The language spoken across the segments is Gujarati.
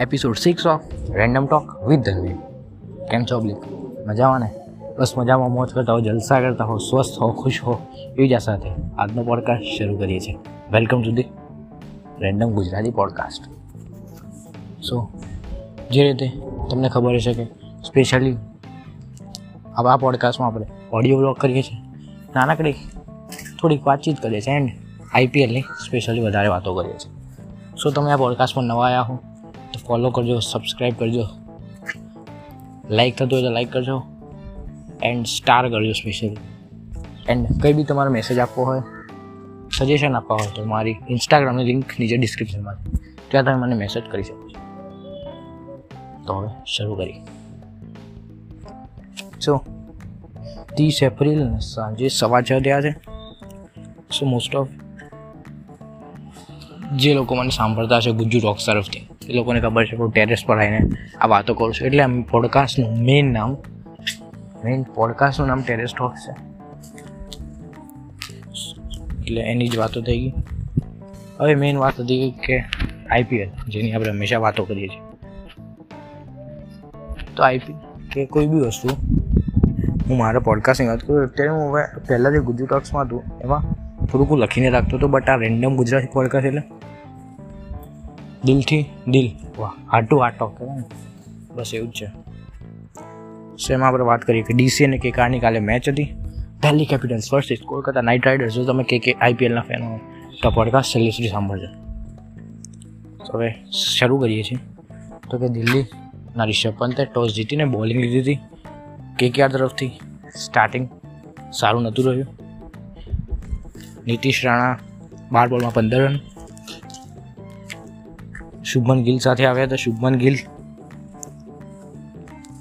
Episode six of random talk with Dhanvi કેમ છો બ્લિક મજામાં ને? બસ મજામાં, મોજ કરતા હો, જલસા કરતા હો, સ્વસ્થ હો, ખુશ હો, એવી જ સાથે આજનો પોડકાસ્ટ શરૂ કરીએ છીએ. Welcome to the random Gujarati podcast so જે રીતે તમને ખબર હશે કે સ્પેશિયલી આવા પોડકાસ્ટમાં આપણે ઓડિયો બ્લોગ કરીએ છીએ. નાનકડી થોડીક વાતચીત કરીએ છીએ એન્ડ આઈપીએલની સ્પેશિયલી વધારે વાતો કરીએ છીએ. સો તમે આ પોડકાસ્ટમાં નવા આવ્યા હો ફોલો કરજો સબસ્ક્રાઈબ કરજો. લાઈક થતું હોય તો લાઈક કરજો. એન્ડ સ્ટાર કરજો સ્પેશિયલી એન્ડ કંઈ બી તમારે મેસેજ આપવો હોય સજેશન આપવા હોય તો મારી ઇન્સ્ટાગ્રામની લિંક નીચે ડિસ્ક્રિપ્શનમાં ત્યાં તમે મને મેસેજ કરી શકો છો. તો હવે શરૂ કરી સો ત્રીસ એપ્રિલ સાંજે સવા છ થયા છે. સો મોસ્ટ ઓફ જે લોકો મને સાંભળતા હશે ગુજ્જુ રોક્સ તરફથી. એ લોકોને ખબર છે, હું ટેરેસ પર આવીને આ વાતો કરું છું. એટલે પોડકાસ્ટનું મેઇન નામ મેઇન પોડકાસ્ટનું નામ ટેરેસ ટોક છે. એટલે એની જ વાતો થઈ ગઈ. હવે મેઇન વાત હતી કે આઈપીએલ જેની આપણે હંમેશા વાતો કરીએ છીએ. તો આઈપીએલ કે કોઈ બી વસ્તુ, હું મારા પોડકાસ્ટની વાત કરું અત્યારે હું હવે પહેલાં જે ગુજ્જુ ટોક્સમાં હતું, એમાં થોડુંક લખીને રાખતો હતો બટ આ રેન્ડમ ગુજરાતી પોડકાસ્ટ એટલે દિલથી દિલ. વાહ હાર્ટ ટુ હાર્ટ ટોક કહેવાય બસ એવું જ છે. સેમ આપણે વાત કરીએ કે ડીસી અને કેકારની કાલે મેચ હતી. Delhi Capitals versus Kolkata Knight Riders જો તમે કે કે આઈપીએલના ફેન હો, તો પોડકાસ્ટ છેલ્લી સુધી સાંભળજો. હવે શરૂ કરીએ છીએ. તો કે દિલ્હીના રિષભ પંતે ટોસ જીતીને બોલિંગ લીધી હતી. કેકેઆર તરફથી સ્ટાર્ટિંગ સારું નહોતું રહ્યું. નીતિશ રાણા બાર બોલમાં પંદર રન શુભમન ગિલ સાથે આવ્યા હતા. શુભમન ગિલ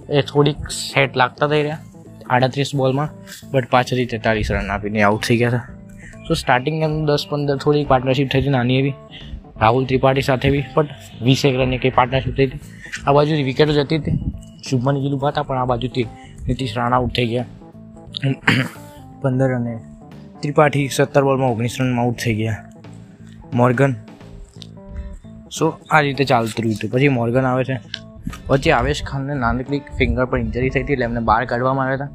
એ થોડીક સેટ લાગતા થઈ રહ્યા, આડત્રીસ બોલમાં બટ પાછળથી તેતાલીસ રન આપીને આઉટ થઈ ગયા હતા. સો સ્ટાર્ટિંગ દસ પંદર થોડી પાર્ટનરશિપ થઈ હતી, નાની એવી. રાહુલ ત્રિપાઠી સાથે બી બટ વીસેક રનની કંઈ પાર્ટનરશિપ થઈ હતી. આ બાજુથી વિકેટો જતી હતી શુભમન ગિલ ઊભા હતા, પણ આ બાજુથી નીતિશ રાણા આઉટ થઈ ગયા. પંદર અને ત્રિપાઠી સત્તર બોલમાં ઓગણીસ રનમાં આઉટ થઈ ગયા. મોર્ગન સો આ રીતે ચાલતું રહ્યું હતું. પછી મોર્ગન આવે છે. વચ્ચે આવેશ ખાનને નાનકડી ફિંગર પર ઇન્જરી થઈ હતી એટલે એમને બહાર કાઢવામાં આવ્યા હતા.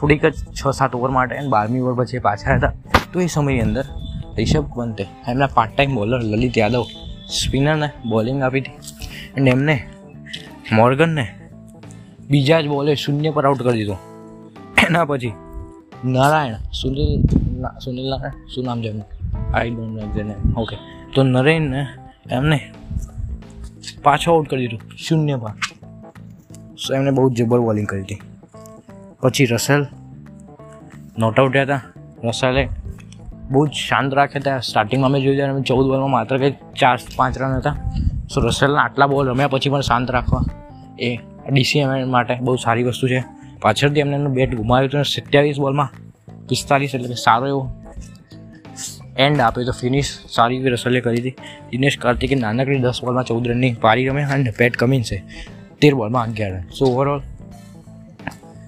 થોડીક જ છ સાત ઓવર માટે અને બારમી ઓવર પછી પાછા હતા. તો એ સમયની અંદર રિષભ પંતે એમના part time bowler Lalit Yadav, સ્પિનરને bowling આપી હતી. અને એમને મોર્ગનને બીજા જ બોલે શૂન્ય પર આઉટ કરી દીધો. એના પછી નારાયણ, સુનિલ સુનિલ નારાયણ, શું નામ છે એમનું? આઈ ડોન્ટ નો ઓકે તો નરેનને એમને પાછો આઉટ કરી દીધું શૂન્ય પર સો એમને બહુ જબર બોલિંગ કરી હતી. પછી રસેલ. નોટ આઉટ હતા. રસેલે બહુ જ શાંત રાખ્યા હતા. સ્ટાર્ટિંગમાં અમે જોયું અમે ચૌદ બોલમાં માત્ર કંઈક ચાર પાંચ રન હતા. સો રસેલના આટલા બોલ રમ્યા પછી પણ શાંત રાખવા એ ડીસીએમ માટે બહુ સારી વસ્તુ છે. પાછળથી એમને એમનું બેટ ગુમાવ્યું હતું સત્યાવીસ બોલમાં પિસ્તાલીસ એટલે કે સારો એવો એન્ડ આપ્યો તો ફિનિશ સારી એવી રસલે કરી હતી. દિનેશ કાર્તિકે નાનકડી દસ બોલમાં ચૌદ રનની પારી રમે અને પેટ કમિન્સે તેર બોલમાં અગિયાર રન. સો ઓવરઓલ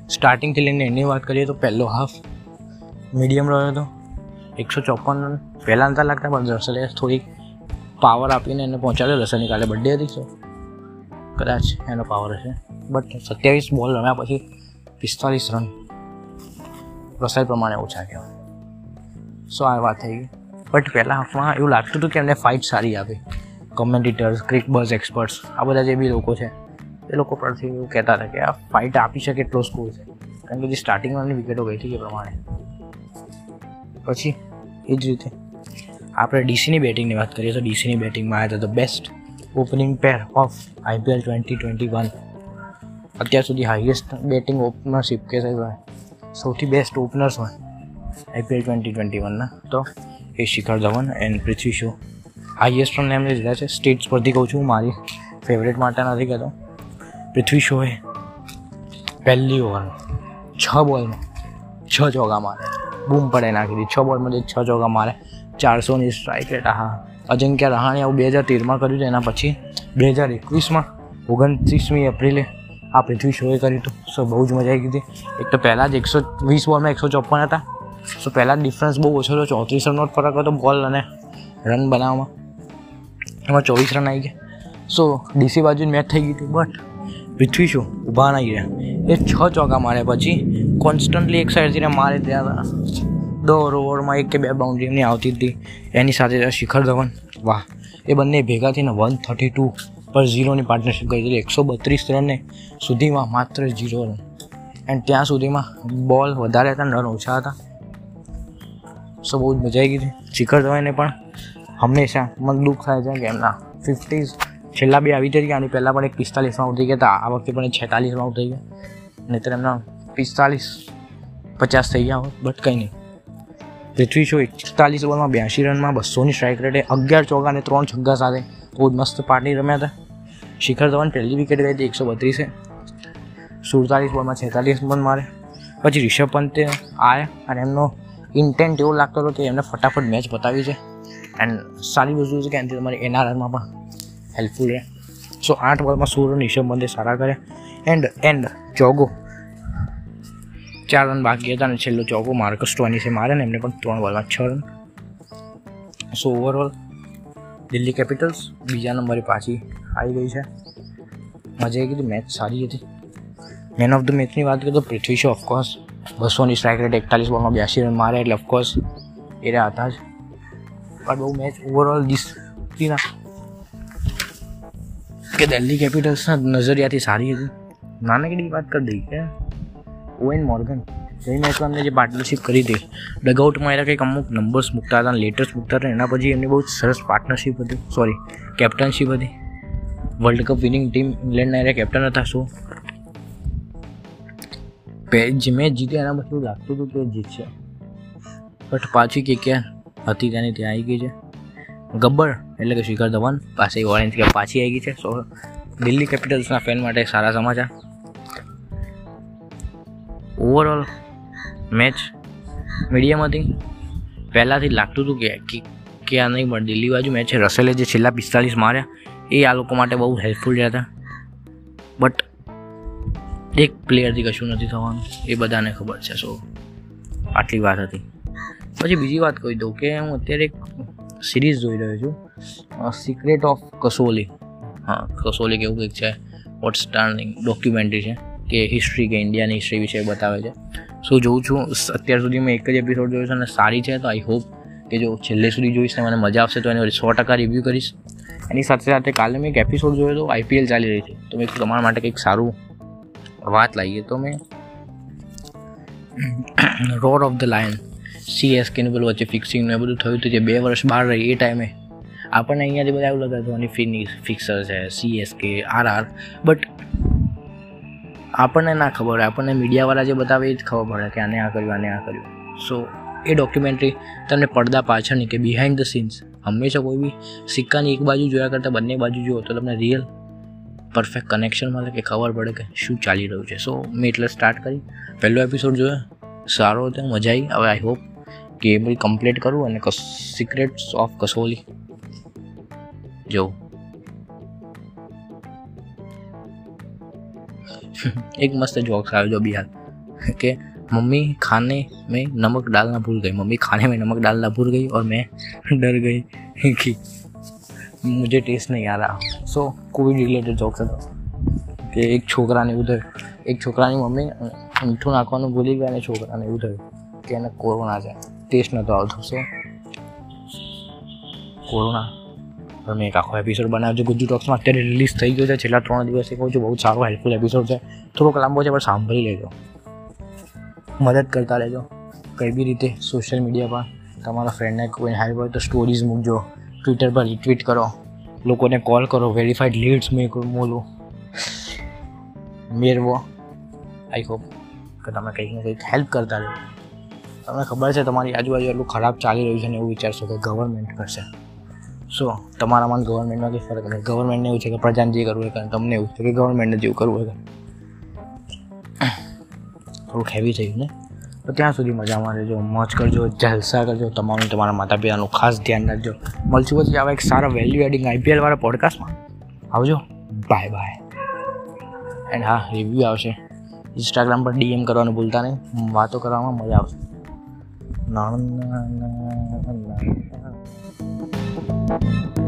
સ્ટાર્ટિંગથી લઈને એની વાત કરીએ તો પહેલો હાફ મીડિયમ રહ્યો હતો. એકસો ચોપન રન. પહેલાં નતા લાગતા, પણ રસલે થોડીક પાવર આપીને એને પહોંચાડ્યો. રસલની કાલે બર્થડે હતી સો કદાચ એનો પાવર હશે. બટ સત્યાવીસ બોલ રમ્યા પછી પિસ્તાલીસ રન. રસાઈ પ્રમાણે ઓછા કહેવાય. સો આ વાત થઈ ગઈ. બટ પહેલાં હાફમાં એવું લાગતું હતું કે એમને ફાઇટ સારી આપી. કોમેન્ટેટર્સ ક્રિક બસ એક્સપર્ટ્સ આ બધા જે બી લોકો છે, એ લોકો પરથી એવું કહેતા હતા કે આ ફાઇટ આપી શકે એટલો સ્કોર છે. કારણ કે જે સ્ટાર્ટિંગમાં વિકેટો ગઈ હતી એ પ્રમાણે. પછી એ જ રીતે. આપણે ડીસીની બેટિંગની વાત કરીએ તો ડીસીની બેટિંગમાં આવ્યા હતા the best opening pair of IPL twenty twenty one અત્યાર સુધી હાઈએસ્ટ બેટિંગ ઓપનરશીપ કે સૌથી બેસ્ટ ઓપનર્સ હોય આઈપીએલ ટ્વેન્ટી ટ્વેન્ટી વનના તો એ Shikhar Dhawan and Prithvi Shaw. Highest run એમને લીધા છે સ્ટેટ્સ પરથી કહું છું મારી. ફેવરેટ માટે નથી કહેતો. પૃથ્વી શોએ પહેલી ઓવર છ બોલમાં છ ચોગા મારે. બૂમ પડે નાખી દીધી. છ બોલમાં છ ચોગા મારે. ચારસોની સ્ટ્રાઇક રેટ હા અજંક્ય રહાણે આવું બે હજાર તેરમાં કર્યું છે. એના પછી બે હજાર એકવીસમાં, ઓગણત્રીસમી એપ્રિલે આ પૃથ્વી શોએ કર્યું હતું. સો બહુ જ મજા આવી ગઈ હતી. એક તો પહેલાં જ એકસો વીસ બોલમાં એકસો ચોપન હતા. સો પહેલાં ડિફરન્સ બહુ ઓછો હતો ચોત્રીસ રનનો જ ફરક હતો બોલ અને રન બનાવવામાં. એમાં ચોવીસ રન આવી ગયા. સો ડીસી બાજુ મેચ થઈ ગઈ હતી. બટ પૃથ્વી શું? ઊભા નહીં રહ્યા. એ છ ચોકા માર્યા પછી કોન્સ્ટન્ટલી એક સાઈડથી મારે ત્યાં દર ઓવરમાં એક કે બે બાઉન્ડ્રી એમની આવતી હતી. એની સાથે શિખર ધવન. વાહ. એ બંને ભેગા થઈને વન થર્ટી ટુ પર ઝીરોની પાર્ટનરશિપ કરી હતી એકસો બત્રીસ રનને સુધીમાં માત્ર ઝીરો રન એન્ડ ત્યાં સુધીમાં બોલ વધારે હતા રન ઓછા હતા. સો બહુ જ મજા આવી ગઈ હતી શિખર ધવનને પણ હંમેશા મન દુઃખ થાય છે કે એમના ફિફ્ટીઝ છેલ્લા બે આવી થઈ ગયા અને પહેલાં પણ એક પિસ્તાલીસમાં થઈ ગયા હતા આ વખતે પણ છેતાલીસમાં આઉટ થઈ ગયા. નહીંતર એમના પિસ્તાલીસ પચાસ થઈ ગયા હોત બટ કંઈ નહીં. પૃથ્વી શો એકતાલીસ ઓવરમાં બ્યાસી રનમાં બસોની સ્ટ્રાઇક રેટે અગિયાર ચોકા અને ત્રણ છગ્ગા સાથે બહુ જ મસ્ત પાર્ટી રમ્યા હતા શિખર ધવન પહેલી વિકેટ ગઈ હતી, એકસો બત્રીસે. સુડતાલીસ બોલમાં છેતાલીસ બોલ મારે. પછી રિષભ પંતે આવ્યા અને એમનો ઇન્ટેન્ટ એવો લાગતો હતો કે એમને ફટાફટ મેચ બતાવી છે. એન્ડ સારી વસ્તુ છે કે એનાથી તમારી એનઆરઆરમાં પણ હેલ્પફુલ રહે. સો આઠ બોલમાં સોળ રન રિષભ પંતે સારા કર્યા. એન્ડ એન્ડ ચોગો. ચાર રન બાકી હતા અને છેલ્લો ચોગો માર્કસ ટોનીસે મારે ને એમને પણ ત્રણ બોલમાં છ run so overall Delhi Capitals બીજા નંબરે પાછી આવી ગઈ છે. મજા આવી ગઈ મેચ સારી હતી. મેન ઓફ ધ મેચની વાત કરીએ તો પૃથ્વી શો ઓફકોર્સ બસોની સ્ટ્રાઇક રેટ એકતાલીસ બોલમાં બ્યાસી રન મારે એટલે ઓફકોર્સ એ રહ્યા હતા જ. પણ બહુ મેચ ઓવરઓલ જીતતીના કે દિલ્હી કેપિટલ્સના નજરિયાથી સારી હતી. નાનકડી વાત કરી દઈ કે ઓએન મોર્ગન જઈ મેચમાં અમને જે પાર્ટનરશિપ કરી હતી ડગઆઉટમાં એના કંઈક અમુક નંબર્સ મૂકતા હતા લેટર્સ મૂકતા હતા, એના પછી એમની બહુ સરસ પાર્ટનરશિપ હતી. સોરી કેપ્ટનશીપ હતી. વર્લ્ડ કપ વિનિંગ ટીમ ઇંગ્લેન્ડના એના કેપ્ટન હતા શું મેચ જીત્યા એના પછી લાગતું હતું કે જીતશે બટ પાછી કે ક્યાં હતી તેની ત્યાં આવી ગઈ છે. ગબ્બર એટલે કે શિખર ધવન પાસે ઓરેન્જ કે પાછી આવી ગઈ છે. સો દિલ્હી કેપિટલ્સના ફેન માટે સારા સમાચાર. ઓવરઓલ મેચ મીડિયમ હતી. પહેલાંથી લાગતું હતું કે કે આ નહીં, પણ દિલ્હી બાજુ મેચ છે. રસેલે જે છેલ્લા પિસ્તાલીસ માર્યા, એ આ લોકો માટે બહુ હેલ્પફુલ રહ્યા હતા. બટ એક પ્લેયરથી કશું નથી થવાનું, એ બધાને ખબર છે. સો આટલી વાત હતી. પછી બીજી વાત કહી દઉં કે હું અત્યારે એક સિરીઝ જોઈ રહ્યો છું. સિક્રેટ ઓફ કસોલી હા કસોલી કેવું કંઈક છે? વોટ સ્ટાર્નિંગ ડોક્યુમેન્ટરી છે, કે હિસ્ટ્રી કે ઇન્ડિયાની હિસ્ટ્રી વિશે બતાવે છે. સો જોઉં છું અત્યાર સુધી મેં એક જ એપિસોડ જોયો છે અને સારી છે, તો આઈ હોપ કે જો છેલ્લે સુધી જોઈશ ને મને મજા આવશે, તો એને સો ટકા રિવ્યૂ કરીશ. એની સાથે સાથે કાલે મેં એક એપિસોડ જોયો તો આઈપીએલ ચાલી રહી છે. તો મેં તમારા માટે કંઈક સારું વાત લાવીએ તો મેં. રોર ઓફ ધ લાયન સીએસકેનું પેલું વચ્ચે ફિક્સિંગ ને બધું થયું હતું, જે બે વર્ષ બહાર રહી એ ટાઈમે આપણને અહીંયાથી બધા એવું લગાવવાની અને ફિક્સર છે સીએસકે આર આર બટ આપણને ના ખબર, આપણને મીડિયાવાળા જે બતાવે એ જ ખબર પડે કે આને આ કર્યું, આને આ કર્યું. સો એ ડોક્યુમેન્ટરી તમને પડદા પાછળની કે બિહાઇન્ડ ધ સીન્સ હંમેશા કોઈ બી સિક્કાની એક બાજુ જોયા કરતાં બંને બાજુ જુઓ તો તમને રિયલ પરફેક્ટ કનેક્શન મળે કે ખબર પડે કે શું ચાલી રહ્યું છે સો મેં એટલે સ્ટાર્ટ કરી પહેલો એપિસોડ જોયો સારો હતો મજા આવી હવે આઈ હોપ કે એ બધી કમ્પ્લીટ કરું અને સિક્રેટ્સ ઓફ કસોલી જોઉં एक मस्त जोक्स आया जो बिहार कि मम्मी खाने में नमक डालना भूल गई मम्मी खाने में नमक डालना भूल गई और मैं डर गई कि मुझे टेस्ट नहीं आ रहा સો કોવિડ રિલેટેડ જોક્સ હતો કે એક છોકરાને એવું થયું એક છોકરાની મમ્મી મીઠું નાખવાનું ભૂલી ગયા અને છોકરાને એવું થયું કે એને કોરોના છે ટેસ્ટ નહોતો આવતો સો કોરોના મેં એક આખો એપિસોડ બનાવ્યો છે ગુજ્જુ ટોક્સમાં અત્યારે રિલીઝ થઈ ગયો છે છેલ્લા ત્રણ દિવસથી કહું છું બહુ સારો હેલ્પફુલ એપિસોડ છે થોડોક લાંબો છે પણ સાંભળી લેજો મદદ કરતા રહેજો કઈ બી રીતે સોશિયલ મીડિયા પર તમારા ફ્રેન્ડને કોઈ હેલ્પ હોય તો સ્ટોરીઝ મૂકજો ટ્વિટર પર રિટ્વીટ કરો. લોકોને કોલ કરો વેરીફાઈડ લીડ્સ મોલો મેળવો. આઈ હોપ કે તમે કંઈક ને કંઈક હેલ્પ કરતા રહો. તમને ખબર છે, તમારી આજુબાજુ એટલું ખરાબ ચાલી રહ્યું છે ને એવું વિચારશો કે ગવર્મેન્ટ કરશે. સો તમારામાં ગવર્મેન્ટમાં કંઈ ફરક નથી ગવર્મેન્ટને એવું છે કે પ્રજાને જે કરવું હોય કરે. તમને એવું છે કે ગવર્મેન્ટને જેવું કરવું હોય થોડુંક હેવી થયું ને? તો ત્યાં સુધી મજામાં રહેજો, મોજ કરજો, જલસા કરજો તમામ તમારા માતા પિતાનું ખાસ ધ્યાન રાખજો. મળશું પછી આવા એક સારા વેલ્યુ એડિંગ આઈપીએલ વાળા પોડકાસ્ટમાં આવજો. બાય બાય એન્ડ હા રિવ્યૂ આવશે. ઇન્સ્ટાગ્રામ પર ડીએમ કરવાનું ભૂલતા નહીં. વાતો કરવામાં મજા આવશે. ના ના ના ના.